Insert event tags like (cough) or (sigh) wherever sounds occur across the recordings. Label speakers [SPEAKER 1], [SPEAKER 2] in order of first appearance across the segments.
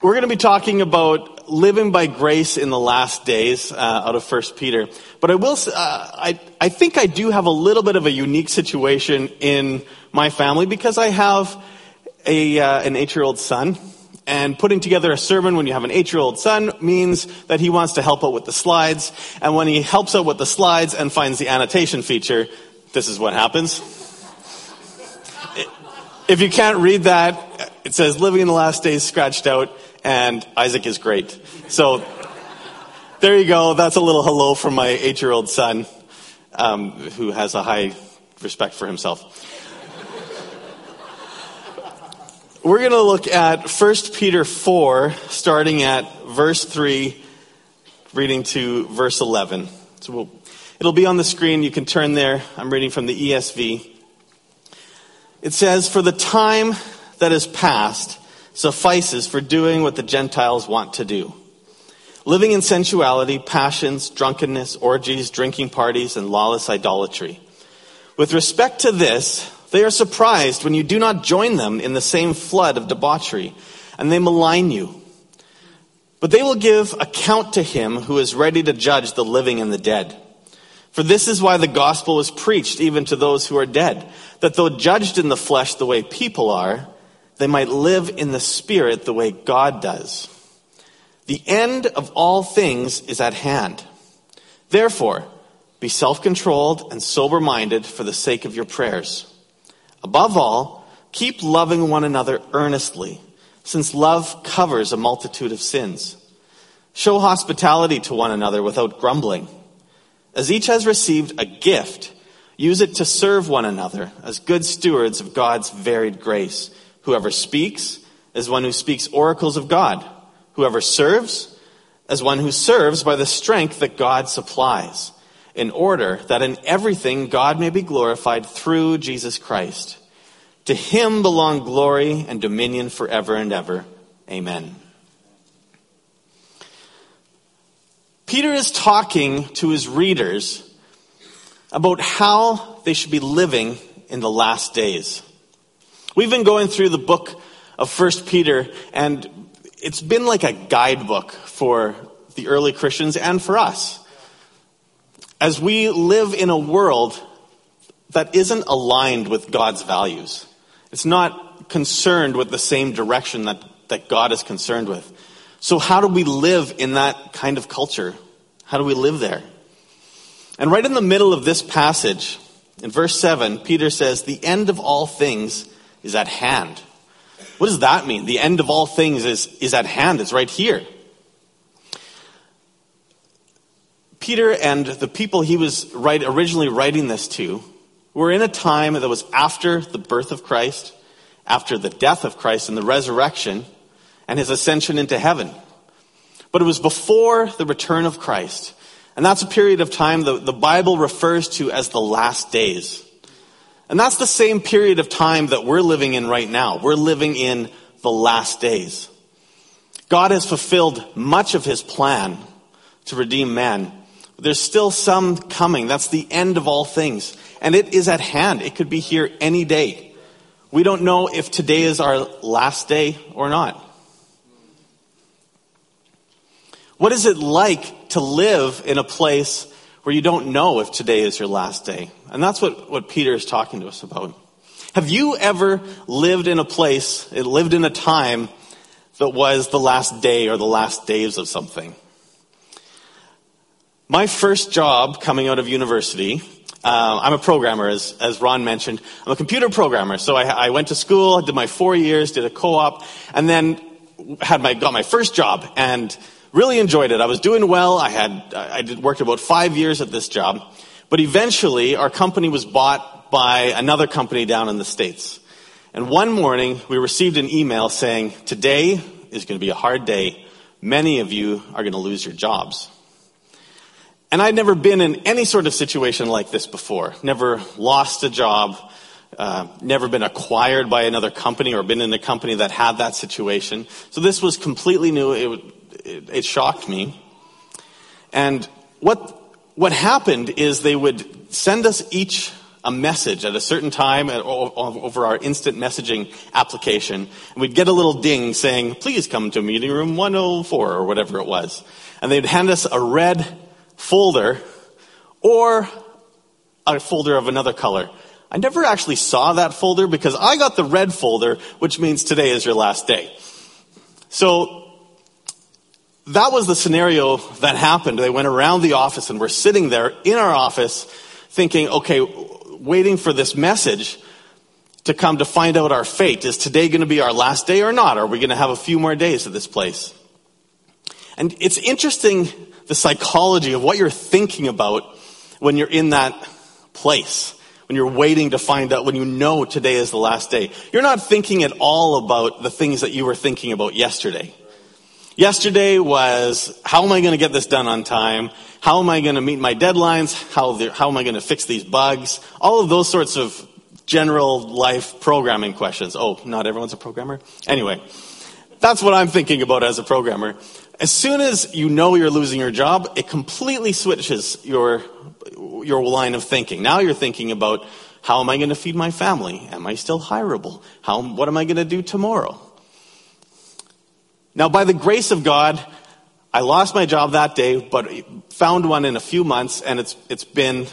[SPEAKER 1] We're going to be talking about living by grace in the last days uh, out of First Peter. But I will, uh, I, I think I do have a little bit of a unique situation in my family because I have a, uh, an eight-year-old son. And putting together a sermon when you have an eight-year-old son means that he wants to help out with the slides. And when he helps out with the slides and finds the annotation feature, this is what happens. If you can't read that, it says living in the last days scratched out and Isaac is great. So there you go. That's a little hello from my eight year old son, um, who has a high respect for himself. We're going to look at 1 Peter 4, starting at verse 3, reading to verse 11. So we'll, it'll be on the screen. You can turn there. I'm reading from the ESV. It says, For the time that has passed, suffices for doing what the Gentiles want to do. Living in sensuality, passions, drunkenness, orgies, drinking parties, and lawless idolatry. With respect to this, they are surprised when you do not join them in the same flood of debauchery, and they malign you. But they will give account to him who is ready to judge the living and the dead. For this is why the gospel was preached even to those who are dead, that though judged in the flesh the way people are, they might live in the Spirit the way God does. The end of all things is at hand. Therefore, be self controlled and sober minded for the sake of your prayers. Above all, keep loving one another earnestly, since love covers a multitude of sins. Show hospitality to one another without grumbling. As each has received a gift, use it to serve one another as good stewards of God's varied grace. Whoever speaks is one who speaks oracles of God. Whoever serves as one who serves by the strength that God supplies, in order that in everything God may be glorified through Jesus Christ. To him belong glory and dominion forever and ever. Amen. Peter is talking to his readers about how they should be living in the last days. We've been going through the book of First Peter, and it's been like a guidebook for the early Christians and for us. As we live in a world that isn't aligned with God's values, it's not concerned with the same direction that, that God is concerned with. So, how do we live in that kind of culture? How do we live there? And right in the middle of this passage, in verse 7, Peter says, The end of all things is at hand. What does that mean? The end of all things is, is at hand. It's right here. Peter and the people he was write, originally writing this to were in a time that was after the birth of Christ, after the death of Christ and the resurrection, and his ascension into heaven. But it was before the return of Christ. And that's a period of time that the Bible refers to as the last days. And that's the same period of time that we're living in right now. We're living in the last days. God has fulfilled much of his plan to redeem man. There's still some coming. That's the end of all things. And it is at hand. It could be here any day. We don't know if today is our last day or not. What is it like to live in a place where you don't know if today is your last day. And that's what, what Peter is talking to us about. Have you ever lived in a place, lived in a time that was the last day or the last days of something? My first job coming out of university, uh, I'm a programmer, as, as Ron mentioned. I'm a computer programmer. So I, I went to school, did my four years, did a co-op, and then had my, got my first job. And Really enjoyed it. I was doing well. I had, I did, worked about five years at this job. But eventually, our company was bought by another company down in the States. And one morning, we received an email saying, today is going to be a hard day. Many of you are going to lose your jobs. And I'd never been in any sort of situation like this before. Never lost a job. Uh, never been acquired by another company or been in a company that had that situation. So this was completely new. It, it, it shocked me. And what, what happened is they would send us each a message at a certain time over our instant messaging application. And we'd get a little ding saying, please come to meeting room 104 or whatever it was. And they'd hand us a red folder or a folder of another color. I never actually saw that folder because I got the red folder, which means today is your last day. So that was the scenario that happened. They went around the office and we're sitting there in our office thinking, okay, waiting for this message to come to find out our fate. Is today going to be our last day or not? Are we going to have a few more days at this place? And it's interesting the psychology of what you're thinking about when you're in that place. When you're waiting to find out, when you know today is the last day. You're not thinking at all about the things that you were thinking about yesterday. Yesterday was, how am I going to get this done on time? How am I going to meet my deadlines? How, how am I going to fix these bugs? All of those sorts of general life programming questions. Oh, not everyone's a programmer? Anyway, that's what I'm thinking about as a programmer. As soon as you know you're losing your job, it completely switches your, your line of thinking. Now you're thinking about how am I going to feed my family? Am I still hireable? How, what am I going to do tomorrow? Now, by the grace of God, I lost my job that day, but found one in a few months, and it's, it's been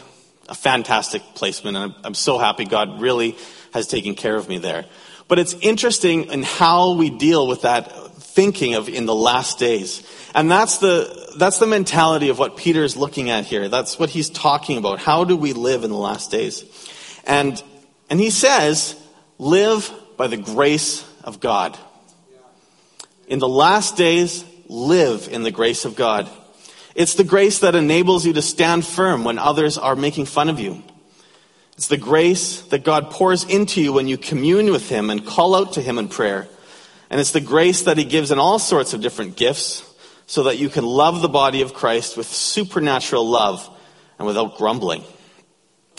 [SPEAKER 1] a fantastic placement. And I'm, I'm so happy God really has taken care of me there. But it's interesting in how we deal with that thinking of in the last days. And that's the, that's the mentality of what Peter is looking at here. That's what he's talking about. How do we live in the last days? And, and he says, live by the grace of God. In the last days, live in the grace of God. It's the grace that enables you to stand firm when others are making fun of you. It's the grace that God pours into you when you commune with Him and call out to Him in prayer. And it's the grace that He gives in all sorts of different gifts so that you can love the body of Christ with supernatural love and without grumbling.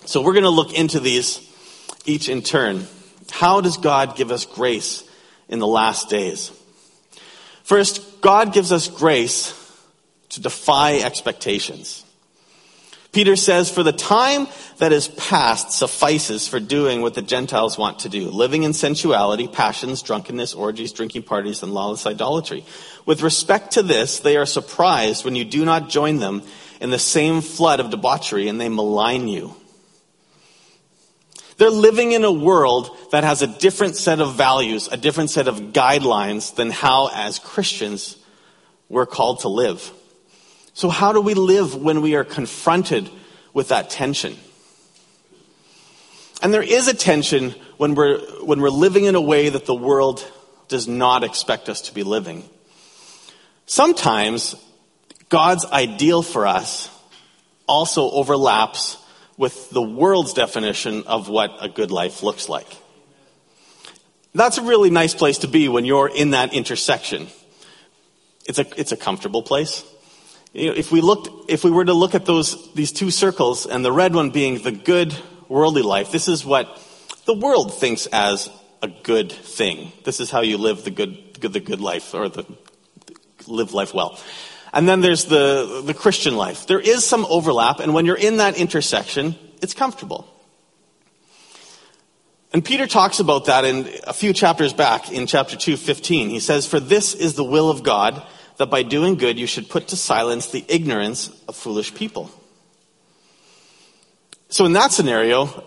[SPEAKER 1] So we're going to look into these each in turn. How does God give us grace in the last days? First, God gives us grace to defy expectations. Peter says, For the time that is past suffices for doing what the Gentiles want to do, living in sensuality, passions, drunkenness, orgies, drinking parties, and lawless idolatry. With respect to this, they are surprised when you do not join them in the same flood of debauchery and they malign you. They're living in a world that has a different set of values, a different set of guidelines than how, as Christians, we're called to live. So, how do we live when we are confronted with that tension? And there is a tension when we're, when we're living in a way that the world does not expect us to be living. Sometimes God's ideal for us also overlaps with the world's definition of what a good life looks like. That's a really nice place to be when you're in that intersection. It's a, it's a comfortable place. You know, if we looked, if we were to look at those, these two circles and the red one being the good worldly life, this is what the world thinks as a good thing. This is how you live the good, the good life or the, live life well. And then there's the, the Christian life. There is some overlap, and when you're in that intersection, it's comfortable. And Peter talks about that in a few chapters back in chapter 2:15. He says, For this is the will of God, that by doing good you should put to silence the ignorance of foolish people. So in that scenario,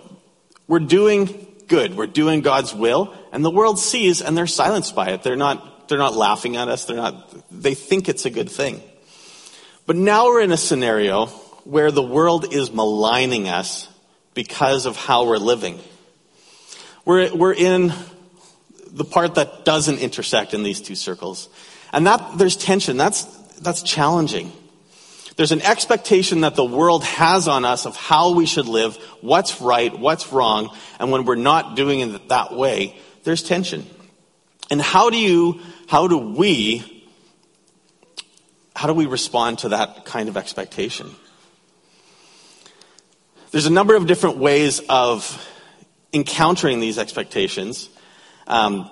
[SPEAKER 1] we're doing good. We're doing God's will, and the world sees and they're silenced by it. They're not, they're not laughing at us. They're not, they think it's a good thing. But now we're in a scenario where the world is maligning us because of how we're living. We're, we're in the part that doesn't intersect in these two circles. And that, there's tension. That's, that's challenging. There's an expectation that the world has on us of how we should live, what's right, what's wrong, and when we're not doing it that way, there's tension. And how do you, how do we how do we respond to that kind of expectation? There's a number of different ways of encountering these expectations. Um,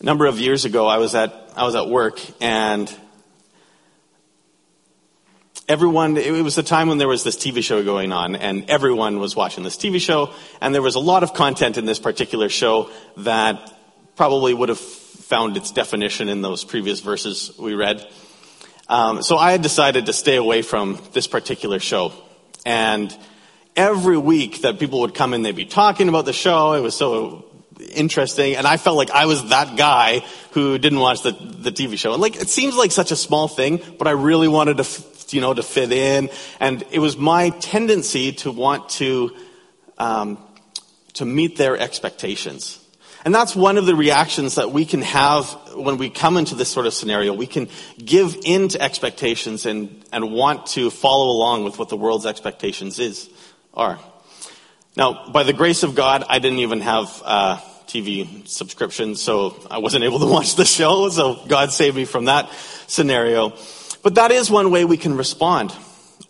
[SPEAKER 1] a number of years ago, I was at I was at work and everyone, it was the time when there was this TV show going on, and everyone was watching this TV show, and there was a lot of content in this particular show that probably would have found its definition in those previous verses we read. Um, so I had decided to stay away from this particular show. And every week that people would come in, they'd be talking about the show. It was so interesting. And I felt like I was that guy who didn't watch the, the TV show. And like, it seems like such a small thing, but I really wanted to, you know, to fit in. And it was my tendency to want to, um, to meet their expectations. And that's one of the reactions that we can have when we come into this sort of scenario. We can give in to expectations and, and want to follow along with what the world's expectations is, are. Now, by the grace of God, I didn't even have uh, a TV subscription, so I wasn't able to (laughs) watch the show, so God saved me from that scenario. But that is one way we can respond.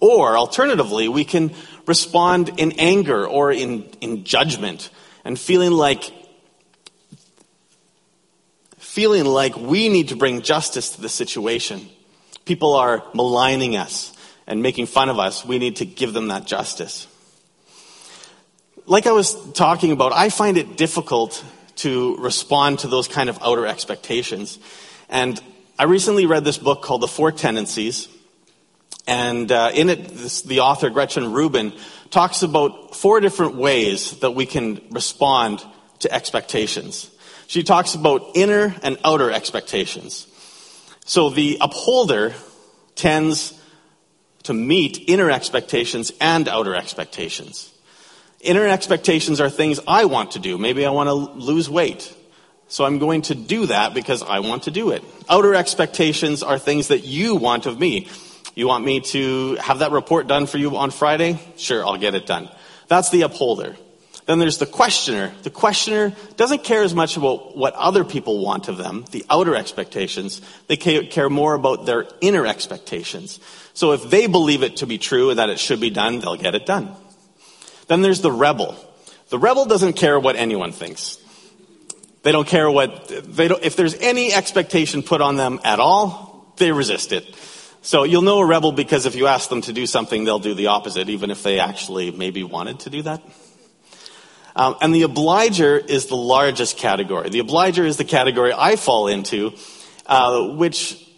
[SPEAKER 1] Or, alternatively, we can respond in anger or in, in judgment and feeling like feeling like we need to bring justice to the situation. People are maligning us and making fun of us. We need to give them that justice. Like I was talking about, I find it difficult to respond to those kind of outer expectations. And I recently read this book called The Four Tendencies. And uh, in it, this, the author, Gretchen Rubin, talks about four different ways that we can respond to expectations. She talks about inner and outer expectations. So the upholder tends to meet inner expectations and outer expectations. Inner expectations are things I want to do. Maybe I want to lose weight. So I'm going to do that because I want to do it. Outer expectations are things that you want of me. You want me to have that report done for you on Friday? Sure, I'll get it done. That's the upholder. Then there's the questioner. The questioner doesn't care as much about what other people want of them, the outer expectations. They care more about their inner expectations. So if they believe it to be true and that it should be done, they'll get it done. Then there's the rebel. The rebel doesn't care what anyone thinks. They don't care what, they don't, if there's any expectation put on them at all, they resist it. So you'll know a rebel because if you ask them to do something, they'll do the opposite, even if they actually maybe wanted to do that. Um, and the obliger is the largest category. The obliger is the category I fall into, uh, which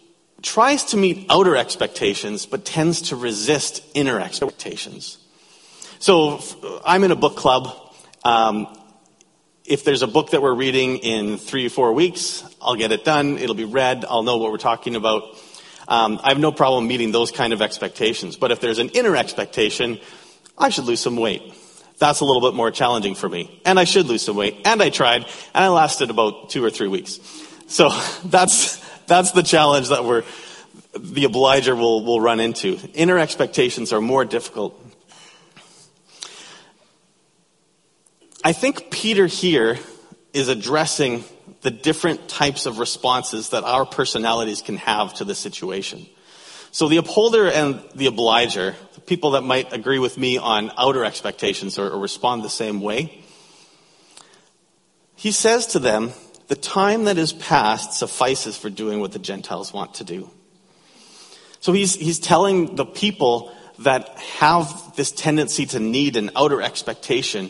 [SPEAKER 1] tries to meet outer expectations but tends to resist inner expectations. So I'm in a book club. Um, if there's a book that we're reading in three or four weeks, I'll get it done. It'll be read. I'll know what we're talking about. Um, I have no problem meeting those kind of expectations. But if there's an inner expectation, I should lose some weight. That's a little bit more challenging for me. And I should lose some weight. And I tried, and I lasted about two or three weeks. So (laughs) that's, that's the challenge that we're, the obliger will, will run into. Inner expectations are more difficult. I think Peter here is addressing the different types of responses that our personalities can have to the situation. So the upholder and the obliger, the people that might agree with me on outer expectations or, or respond the same way, he says to them, the time that is past suffices for doing what the Gentiles want to do. So he's, he's telling the people that have this tendency to need an outer expectation,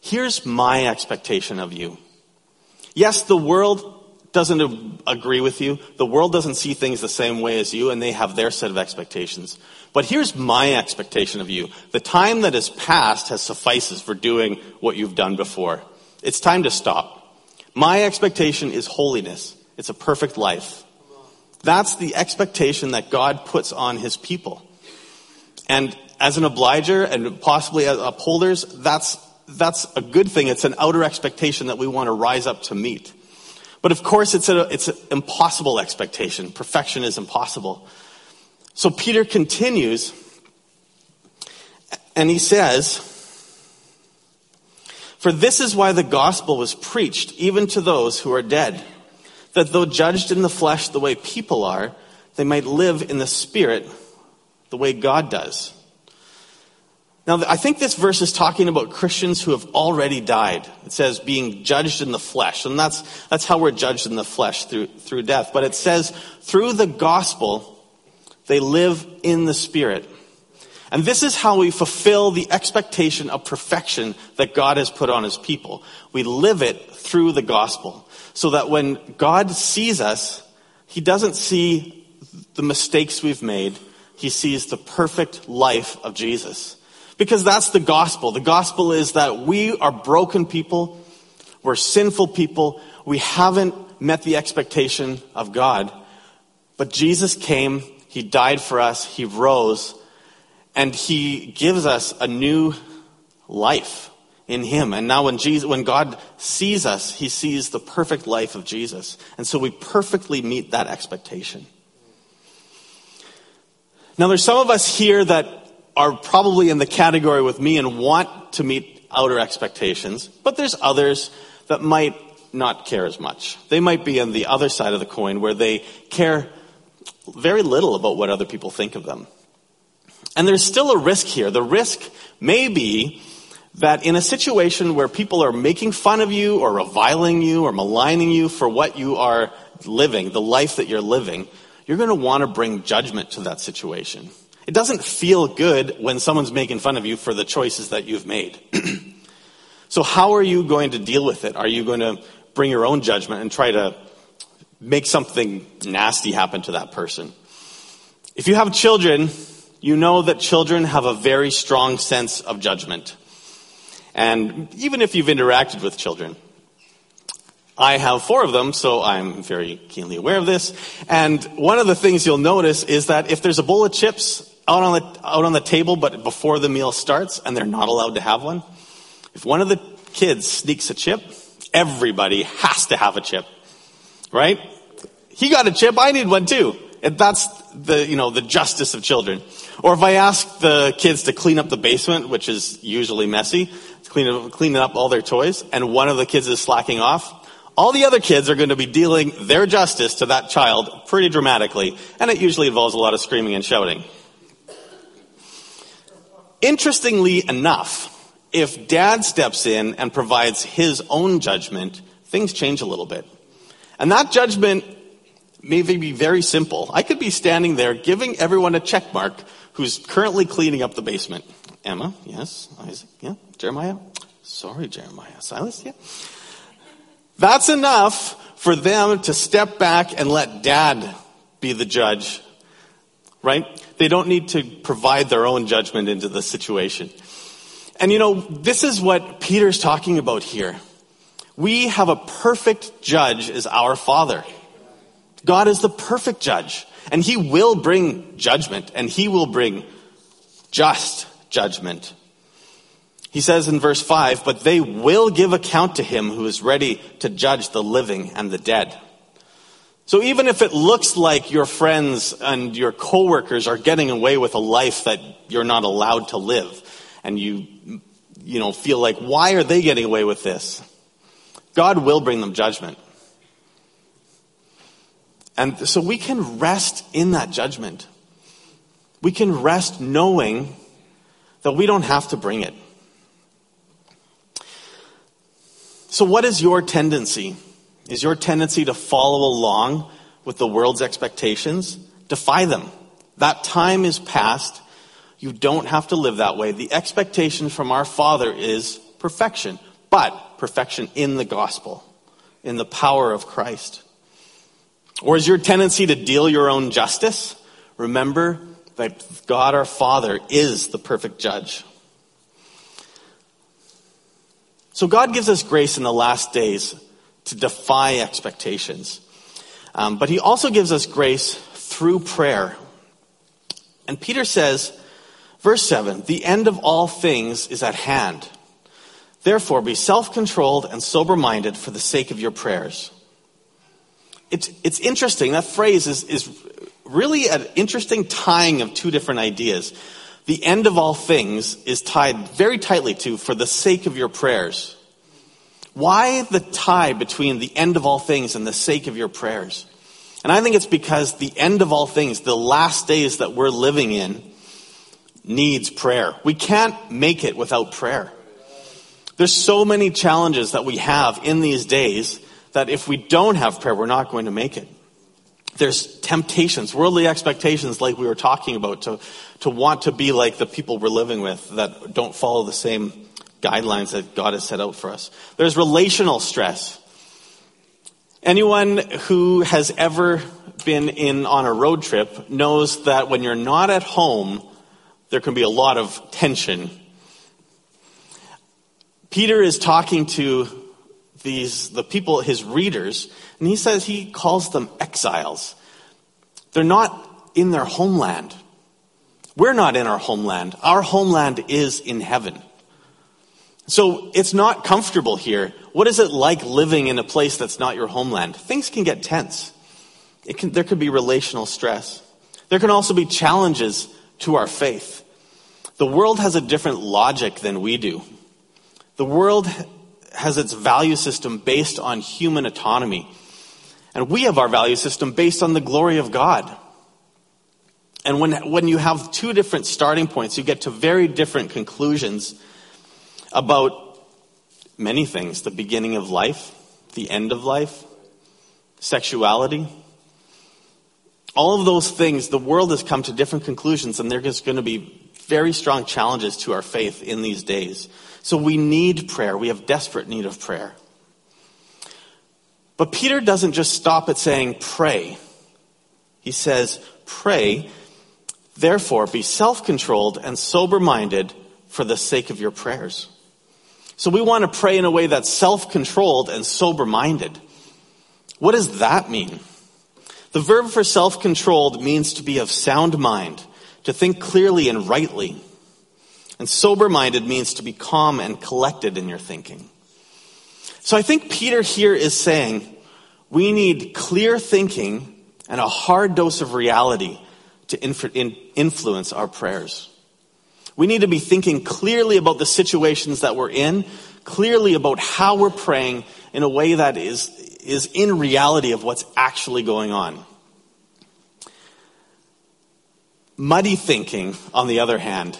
[SPEAKER 1] here's my expectation of you. Yes, the world doesn't agree with you. The world doesn't see things the same way as you, and they have their set of expectations. But here's my expectation of you. The time that has passed has suffices for doing what you've done before. It's time to stop. My expectation is holiness. It's a perfect life. That's the expectation that God puts on his people. And as an obliger and possibly as upholders, that's, that's a good thing. It's an outer expectation that we want to rise up to meet. But of course, it's, a, it's an impossible expectation. Perfection is impossible. So Peter continues, and he says, For this is why the gospel was preached, even to those who are dead, that though judged in the flesh the way people are, they might live in the spirit the way God does. Now, I think this verse is talking about Christians who have already died. It says being judged in the flesh. And that's, that's how we're judged in the flesh through, through death. But it says through the gospel They live in the Spirit. And this is how we fulfill the expectation of perfection that God has put on his people. We live it through the gospel. So that when God sees us, he doesn't see the mistakes we've made. He sees the perfect life of Jesus. Because that's the gospel. The gospel is that we are broken people. We're sinful people. We haven't met the expectation of God. But Jesus came. He died for us. He rose and he gives us a new life in him. And now when Jesus, when God sees us, he sees the perfect life of Jesus. And so we perfectly meet that expectation. Now there's some of us here that are probably in the category with me and want to meet outer expectations, but there's others that might not care as much. They might be on the other side of the coin where they care very little about what other people think of them. And there's still a risk here. The risk may be that in a situation where people are making fun of you or reviling you or maligning you for what you are living, the life that you're living, you're going to want to bring judgment to that situation. It doesn't feel good when someone's making fun of you for the choices that you've made. (clears throat) so how are you going to deal with it? Are you going to bring your own judgment and try to make something nasty happen to that person? If you have children, you know that children have a very strong sense of judgment. And even if you've interacted with children, I have four of them, so I'm very keenly aware of this. And one of the things you'll notice is that if there's a bowl of chips out on the, out on the table, but before the meal starts, and they're not allowed to have one, if one of the kids sneaks a chip, everybody has to have a chip. Right? He got a chip, I need one too. And that's the, you know, the justice of children. Or if I ask the kids to clean up the basement, which is usually messy, clean, up, cleaning up all their toys, and one of the kids is slacking off, all the other kids are going to be dealing their justice to that child pretty dramatically, and it usually involves a lot of screaming and shouting. Interestingly enough, if dad steps in and provides his own judgment, things change a little bit. And that judgment may be very simple. I could be standing there giving everyone a check mark who's currently cleaning up the basement. Emma, yes. Isaac, yeah. Jeremiah, sorry, Jeremiah. Silas, yeah. That's enough for them to step back and let dad be the judge, right? They don't need to provide their own judgment into the situation. And you know, this is what Peter's talking about here. We have a perfect judge as our father. God is the perfect judge, and he will bring judgment, and he will bring just judgment. He says in verse 5, but they will give account to him who is ready to judge the living and the dead. So even if it looks like your friends and your coworkers are getting away with a life that you're not allowed to live, and you, you know, feel like, why are they getting away with this? God will bring them judgment. And so we can rest in that judgment. We can rest knowing that we don't have to bring it. So, what is your tendency? Is your tendency to follow along with the world's expectations? Defy them. That time is past. You don't have to live that way. The expectation from our Father is perfection, but perfection in the gospel, in the power of Christ. Or is your tendency to deal your own justice? Remember that God our Father is the perfect judge. So God gives us grace in the last days to defy expectations. Um, but he also gives us grace through prayer. And Peter says, verse 7, the end of all things is at hand. Therefore, be self controlled and sober minded for the sake of your prayers. It's, it's interesting. That phrase is, is really an interesting tying of two different ideas. The end of all things is tied very tightly to for the sake of your prayers. Why the tie between the end of all things and the sake of your prayers? And I think it's because the end of all things, the last days that we're living in, needs prayer. We can't make it without prayer. There's so many challenges that we have in these days that if we don't have prayer, we're not going to make it. There's temptations, worldly expectations, like we were talking about, to, to want to be like the people we're living with that don't follow the same guidelines that God has set out for us. There's relational stress. Anyone who has ever been in on a road trip knows that when you're not at home, there can be a lot of tension. Peter is talking to these the people, his readers, and he says he calls them exiles. They're not in their homeland. We're not in our homeland. Our homeland is in heaven. So it's not comfortable here. What is it like living in a place that's not your homeland? Things can get tense. Can, there could be relational stress. There can also be challenges to our faith. The world has a different logic than we do. The world has its value system based on human autonomy. And we have our value system based on the glory of God. And when, when you have two different starting points, you get to very different conclusions about many things the beginning of life, the end of life, sexuality. All of those things, the world has come to different conclusions, and there's going to be very strong challenges to our faith in these days. So we need prayer. We have desperate need of prayer. But Peter doesn't just stop at saying pray. He says, pray, therefore be self controlled and sober minded for the sake of your prayers. So we want to pray in a way that's self controlled and sober minded. What does that mean? The verb for self controlled means to be of sound mind, to think clearly and rightly. And sober minded means to be calm and collected in your thinking. So I think Peter here is saying we need clear thinking and a hard dose of reality to influence our prayers. We need to be thinking clearly about the situations that we're in, clearly about how we're praying in a way that is, is in reality of what's actually going on. Muddy thinking, on the other hand,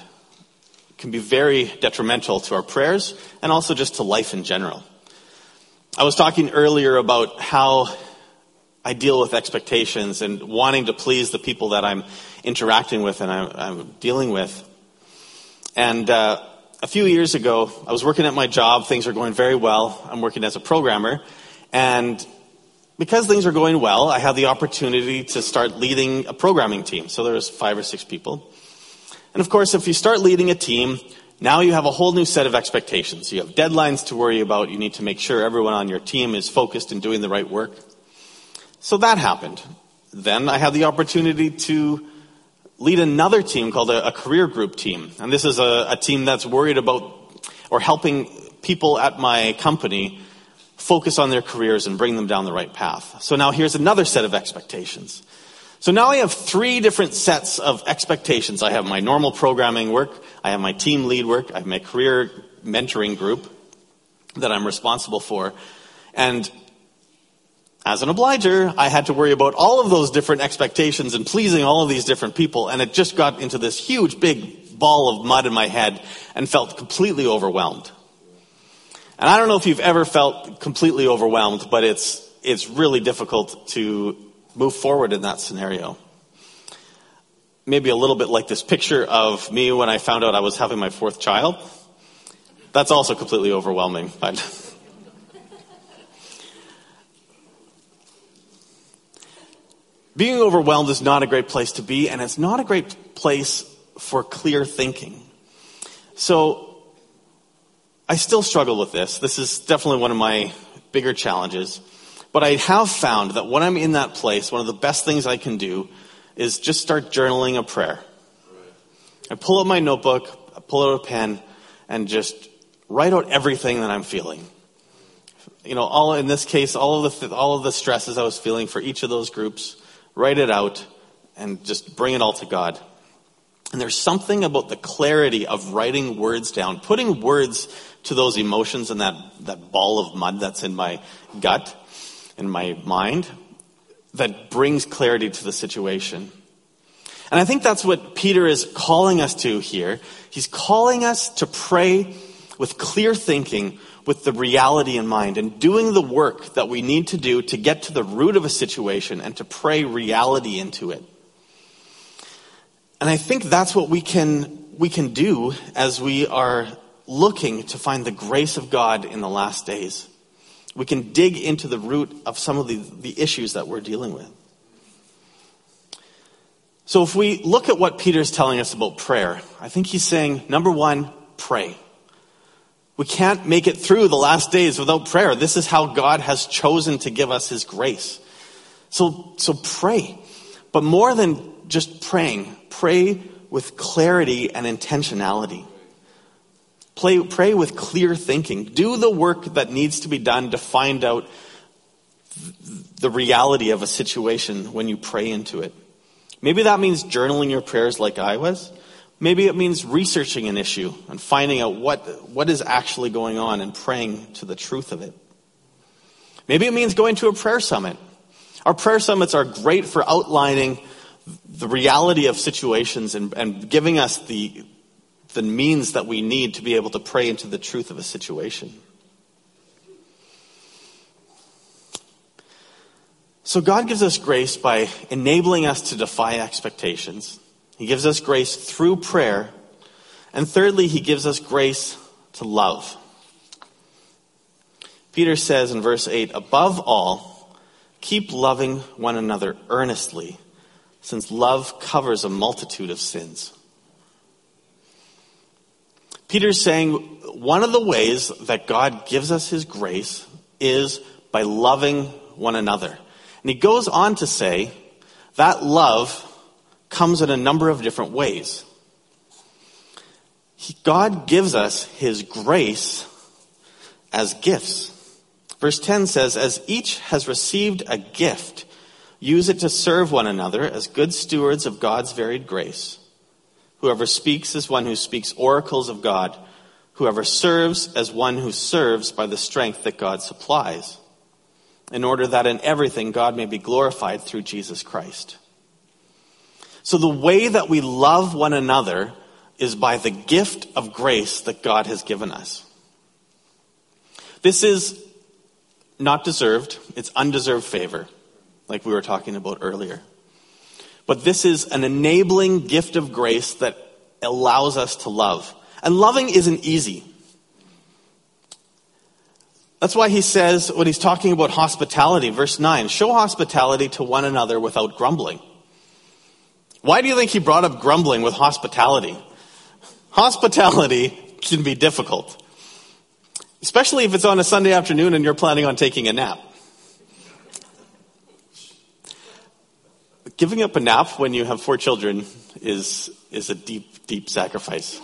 [SPEAKER 1] can be very detrimental to our prayers and also just to life in general. I was talking earlier about how I deal with expectations and wanting to please the people that I'm interacting with and I'm, I'm dealing with. And uh, a few years ago, I was working at my job. Things were going very well. I'm working as a programmer. And because things were going well, I had the opportunity to start leading a programming team. So there was five or six people. And of course, if you start leading a team, now you have a whole new set of expectations. You have deadlines to worry about. You need to make sure everyone on your team is focused and doing the right work. So that happened. Then I had the opportunity to lead another team called a, a career group team. And this is a, a team that's worried about or helping people at my company focus on their careers and bring them down the right path. So now here's another set of expectations. So now I have three different sets of expectations. I have my normal programming work, I have my team lead work, I have my career mentoring group that I'm responsible for. And as an obliger, I had to worry about all of those different expectations and pleasing all of these different people, and it just got into this huge big ball of mud in my head and felt completely overwhelmed. And I don't know if you've ever felt completely overwhelmed, but it's, it's really difficult to move forward in that scenario. Maybe a little bit like this picture of me when I found out I was having my fourth child. That's also completely overwhelming, (laughs) Being overwhelmed is not a great place to be, and it's not a great place for clear thinking. So, I still struggle with this. This is definitely one of my bigger challenges. But I have found that when I'm in that place, one of the best things I can do is just start journaling a prayer. I pull out my notebook, I pull out a pen, and just write out everything that I'm feeling. You know, all in this case, all of the all of the stresses I was feeling for each of those groups, write it out, and just bring it all to God. And there's something about the clarity of writing words down, putting words to those emotions and that, that ball of mud that's in my gut, in my mind, that brings clarity to the situation. And I think that's what Peter is calling us to here. He's calling us to pray with clear thinking, with the reality in mind, and doing the work that we need to do to get to the root of a situation and to pray reality into it. And I think that's what we can, we can do as we are looking to find the grace of God in the last days. We can dig into the root of some of the, the issues that we're dealing with. So if we look at what Peter's telling us about prayer, I think he's saying, number one, pray. We can't make it through the last days without prayer. This is how God has chosen to give us his grace. So, so pray. But more than just praying, pray with clarity and intentionality. Pray, pray with clear thinking. Do the work that needs to be done to find out the reality of a situation when you pray into it. Maybe that means journaling your prayers like I was. Maybe it means researching an issue and finding out what, what is actually going on and praying to the truth of it. Maybe it means going to a prayer summit. Our prayer summits are great for outlining the reality of situations and, and giving us the, the means that we need to be able to pray into the truth of a situation. So God gives us grace by enabling us to defy expectations. He gives us grace through prayer. And thirdly, he gives us grace to love. Peter says in verse 8, above all, keep loving one another earnestly, since love covers a multitude of sins. Peter's saying one of the ways that God gives us his grace is by loving one another. And he goes on to say that love comes in a number of different ways. God gives us his grace as gifts. Verse 10 says, As each has received a gift, use it to serve one another as good stewards of God's varied grace. Whoever speaks is one who speaks oracles of God. Whoever serves as one who serves by the strength that God supplies in order that in everything God may be glorified through Jesus Christ. So the way that we love one another is by the gift of grace that God has given us. This is not deserved, it's undeserved favor, like we were talking about earlier. But this is an enabling gift of grace that allows us to love. And loving isn't easy. That's why he says, when he's talking about hospitality, verse 9, show hospitality to one another without grumbling. Why do you think he brought up grumbling with hospitality? Hospitality can be difficult, especially if it's on a Sunday afternoon and you're planning on taking a nap. Giving up a nap when you have four children is, is a deep, deep sacrifice.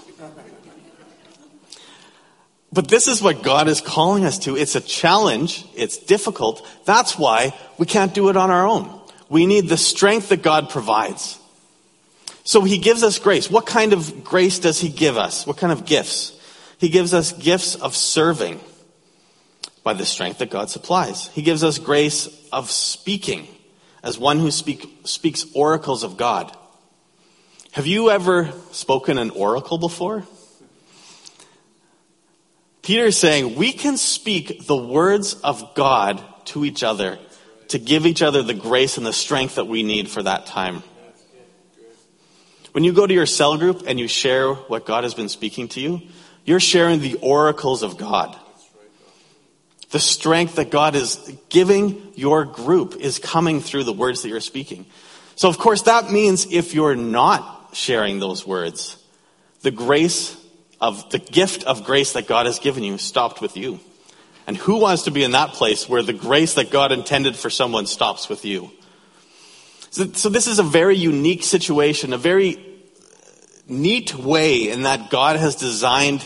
[SPEAKER 1] But this is what God is calling us to. It's a challenge. It's difficult. That's why we can't do it on our own. We need the strength that God provides. So he gives us grace. What kind of grace does he give us? What kind of gifts? He gives us gifts of serving by the strength that God supplies. He gives us grace of speaking as one who speak, speaks oracles of God. Have you ever spoken an oracle before? Peter is saying we can speak the words of God to each other to give each other the grace and the strength that we need for that time. When you go to your cell group and you share what God has been speaking to you, you're sharing the oracles of God. The strength that God is giving your group is coming through the words that you're speaking. So, of course, that means if you're not sharing those words, the grace of the gift of grace that God has given you stopped with you. And who wants to be in that place where the grace that God intended for someone stops with you? So, so this is a very unique situation, a very neat way in that God has designed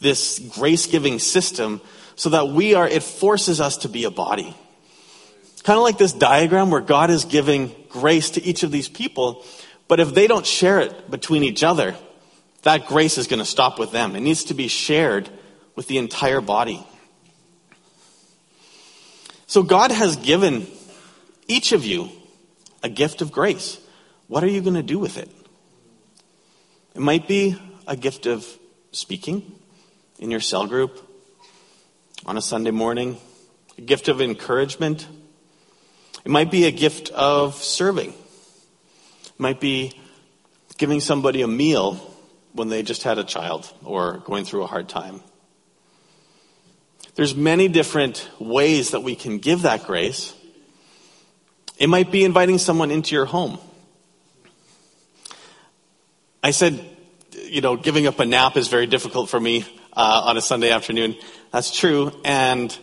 [SPEAKER 1] this grace giving system so that we are, it forces us to be a body. Kind of like this diagram where God is giving grace to each of these people, but if they don't share it between each other, that grace is going to stop with them. It needs to be shared with the entire body. So God has given each of you a gift of grace. What are you going to do with it? It might be a gift of speaking. in your cell group on a Sunday morning, a gift of encouragement. It might be a gift of serving. It might be giving somebody a meal when they just had a child or going through a hard time. There's many different ways that we can give that grace. It might be inviting someone into your home. I said, you know, giving up a nap is very difficult for me uh, on a Sunday afternoon. That's true. And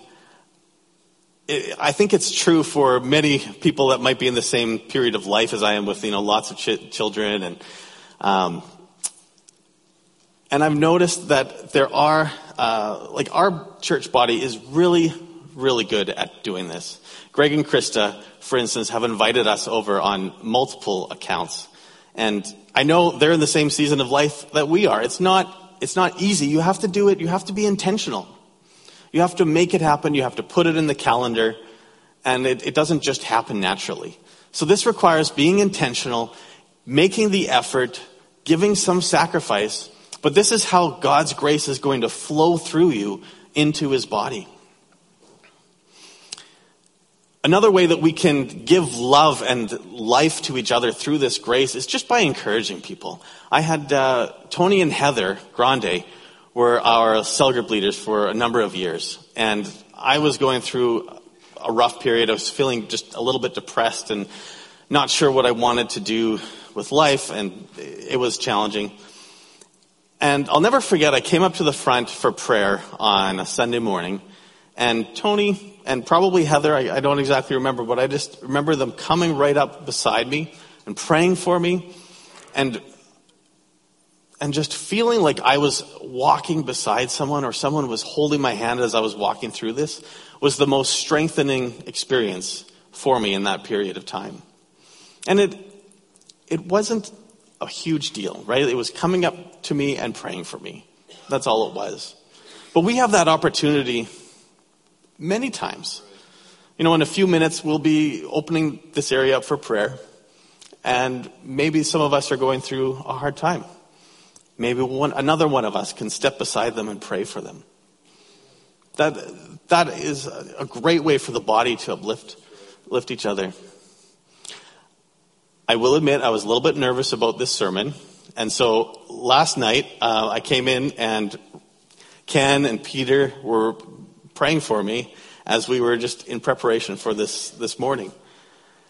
[SPEAKER 1] it, I think it's true for many people that might be in the same period of life as I am with, you know, lots of ch- children and, um, and I've noticed that there are, uh, like our church body is really, really good at doing this. Greg and Krista, for instance, have invited us over on multiple accounts. And I know they're in the same season of life that we are. It's not, it's not easy. You have to do it. You have to be intentional. You have to make it happen. You have to put it in the calendar. And it, it doesn't just happen naturally. So this requires being intentional, making the effort, giving some sacrifice. But this is how God's grace is going to flow through you into his body. Another way that we can give love and life to each other through this grace is just by encouraging people. I had uh, Tony and Heather Grande were our cell group leaders for a number of years, and I was going through a rough period. I was feeling just a little bit depressed and not sure what I wanted to do with life, and it was challenging. And I'll never forget, I came up to the front for prayer on a Sunday morning, and Tony and probably Heather, I, I, don't exactly remember, but I just remember them coming right up beside me and praying for me and and just feeling like I was walking beside someone or someone was holding my hand as I was walking through this was the most strengthening experience for me in that period of time. And it it wasn't a huge deal, right? It was coming up to me and praying for me. That's all it was. But we have that opportunity many times. You know, in a few minutes, we'll be opening this area up for prayer. And maybe some of us are going through a hard time. Maybe one, another one of us can step beside them and pray for them. That, that is a great way for the body to uplift lift each other. I will admit I was a little bit nervous about this sermon. And so last night, uh, I came in and Ken and Peter were praying for me as we were just in preparation for this, this morning.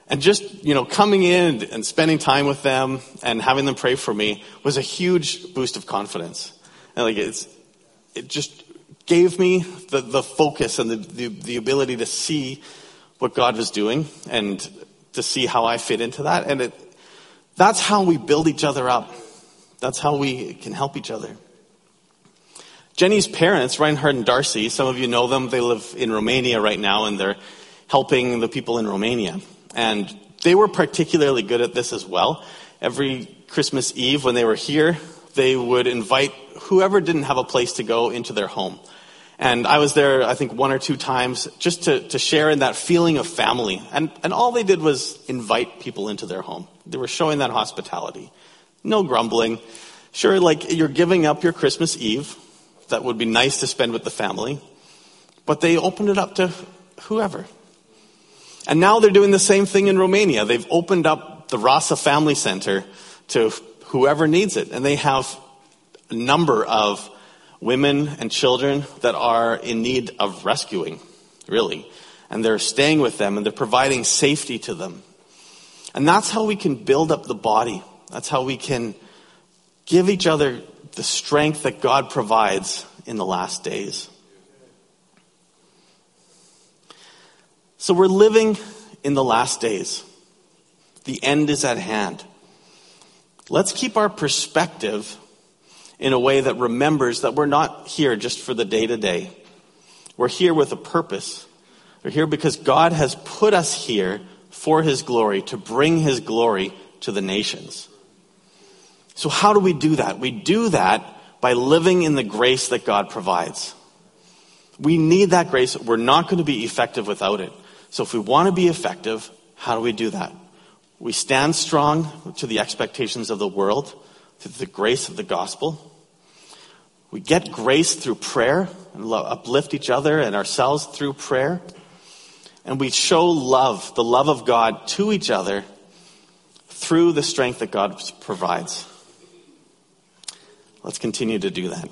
[SPEAKER 1] And just, you know, coming in and spending time with them and having them pray for me was a huge boost of confidence. And like it's, it just gave me the, the focus and the, the, the ability to see what God was doing and to see how I fit into that. And it, that's how we build each other up. That's how we can help each other. Jenny's parents, Reinhard and Darcy, some of you know them. They live in Romania right now and they're helping the people in Romania. And they were particularly good at this as well. Every Christmas Eve when they were here, they would invite whoever didn't have a place to go into their home. And I was there, I think, one or two times just to, to share in that feeling of family. And, and all they did was invite people into their home. They were showing that hospitality. No grumbling. Sure, like you're giving up your Christmas Eve that would be nice to spend with the family, but they opened it up to whoever. And now they're doing the same thing in Romania. They've opened up the Rasa Family Center to whoever needs it. And they have a number of women and children that are in need of rescuing, really. And they're staying with them and they're providing safety to them. And that's how we can build up the body. That's how we can give each other the strength that God provides in the last days. So we're living in the last days. The end is at hand. Let's keep our perspective in a way that remembers that we're not here just for the day to day. We're here with a purpose. We're here because God has put us here for His glory, to bring His glory to the nations. So, how do we do that? We do that by living in the grace that God provides. We need that grace. We're not going to be effective without it. So, if we want to be effective, how do we do that? We stand strong to the expectations of the world, to the grace of the gospel. We get grace through prayer and uplift each other and ourselves through prayer. And we show love, the love of God to each other through the strength that God provides. Let's continue to do that.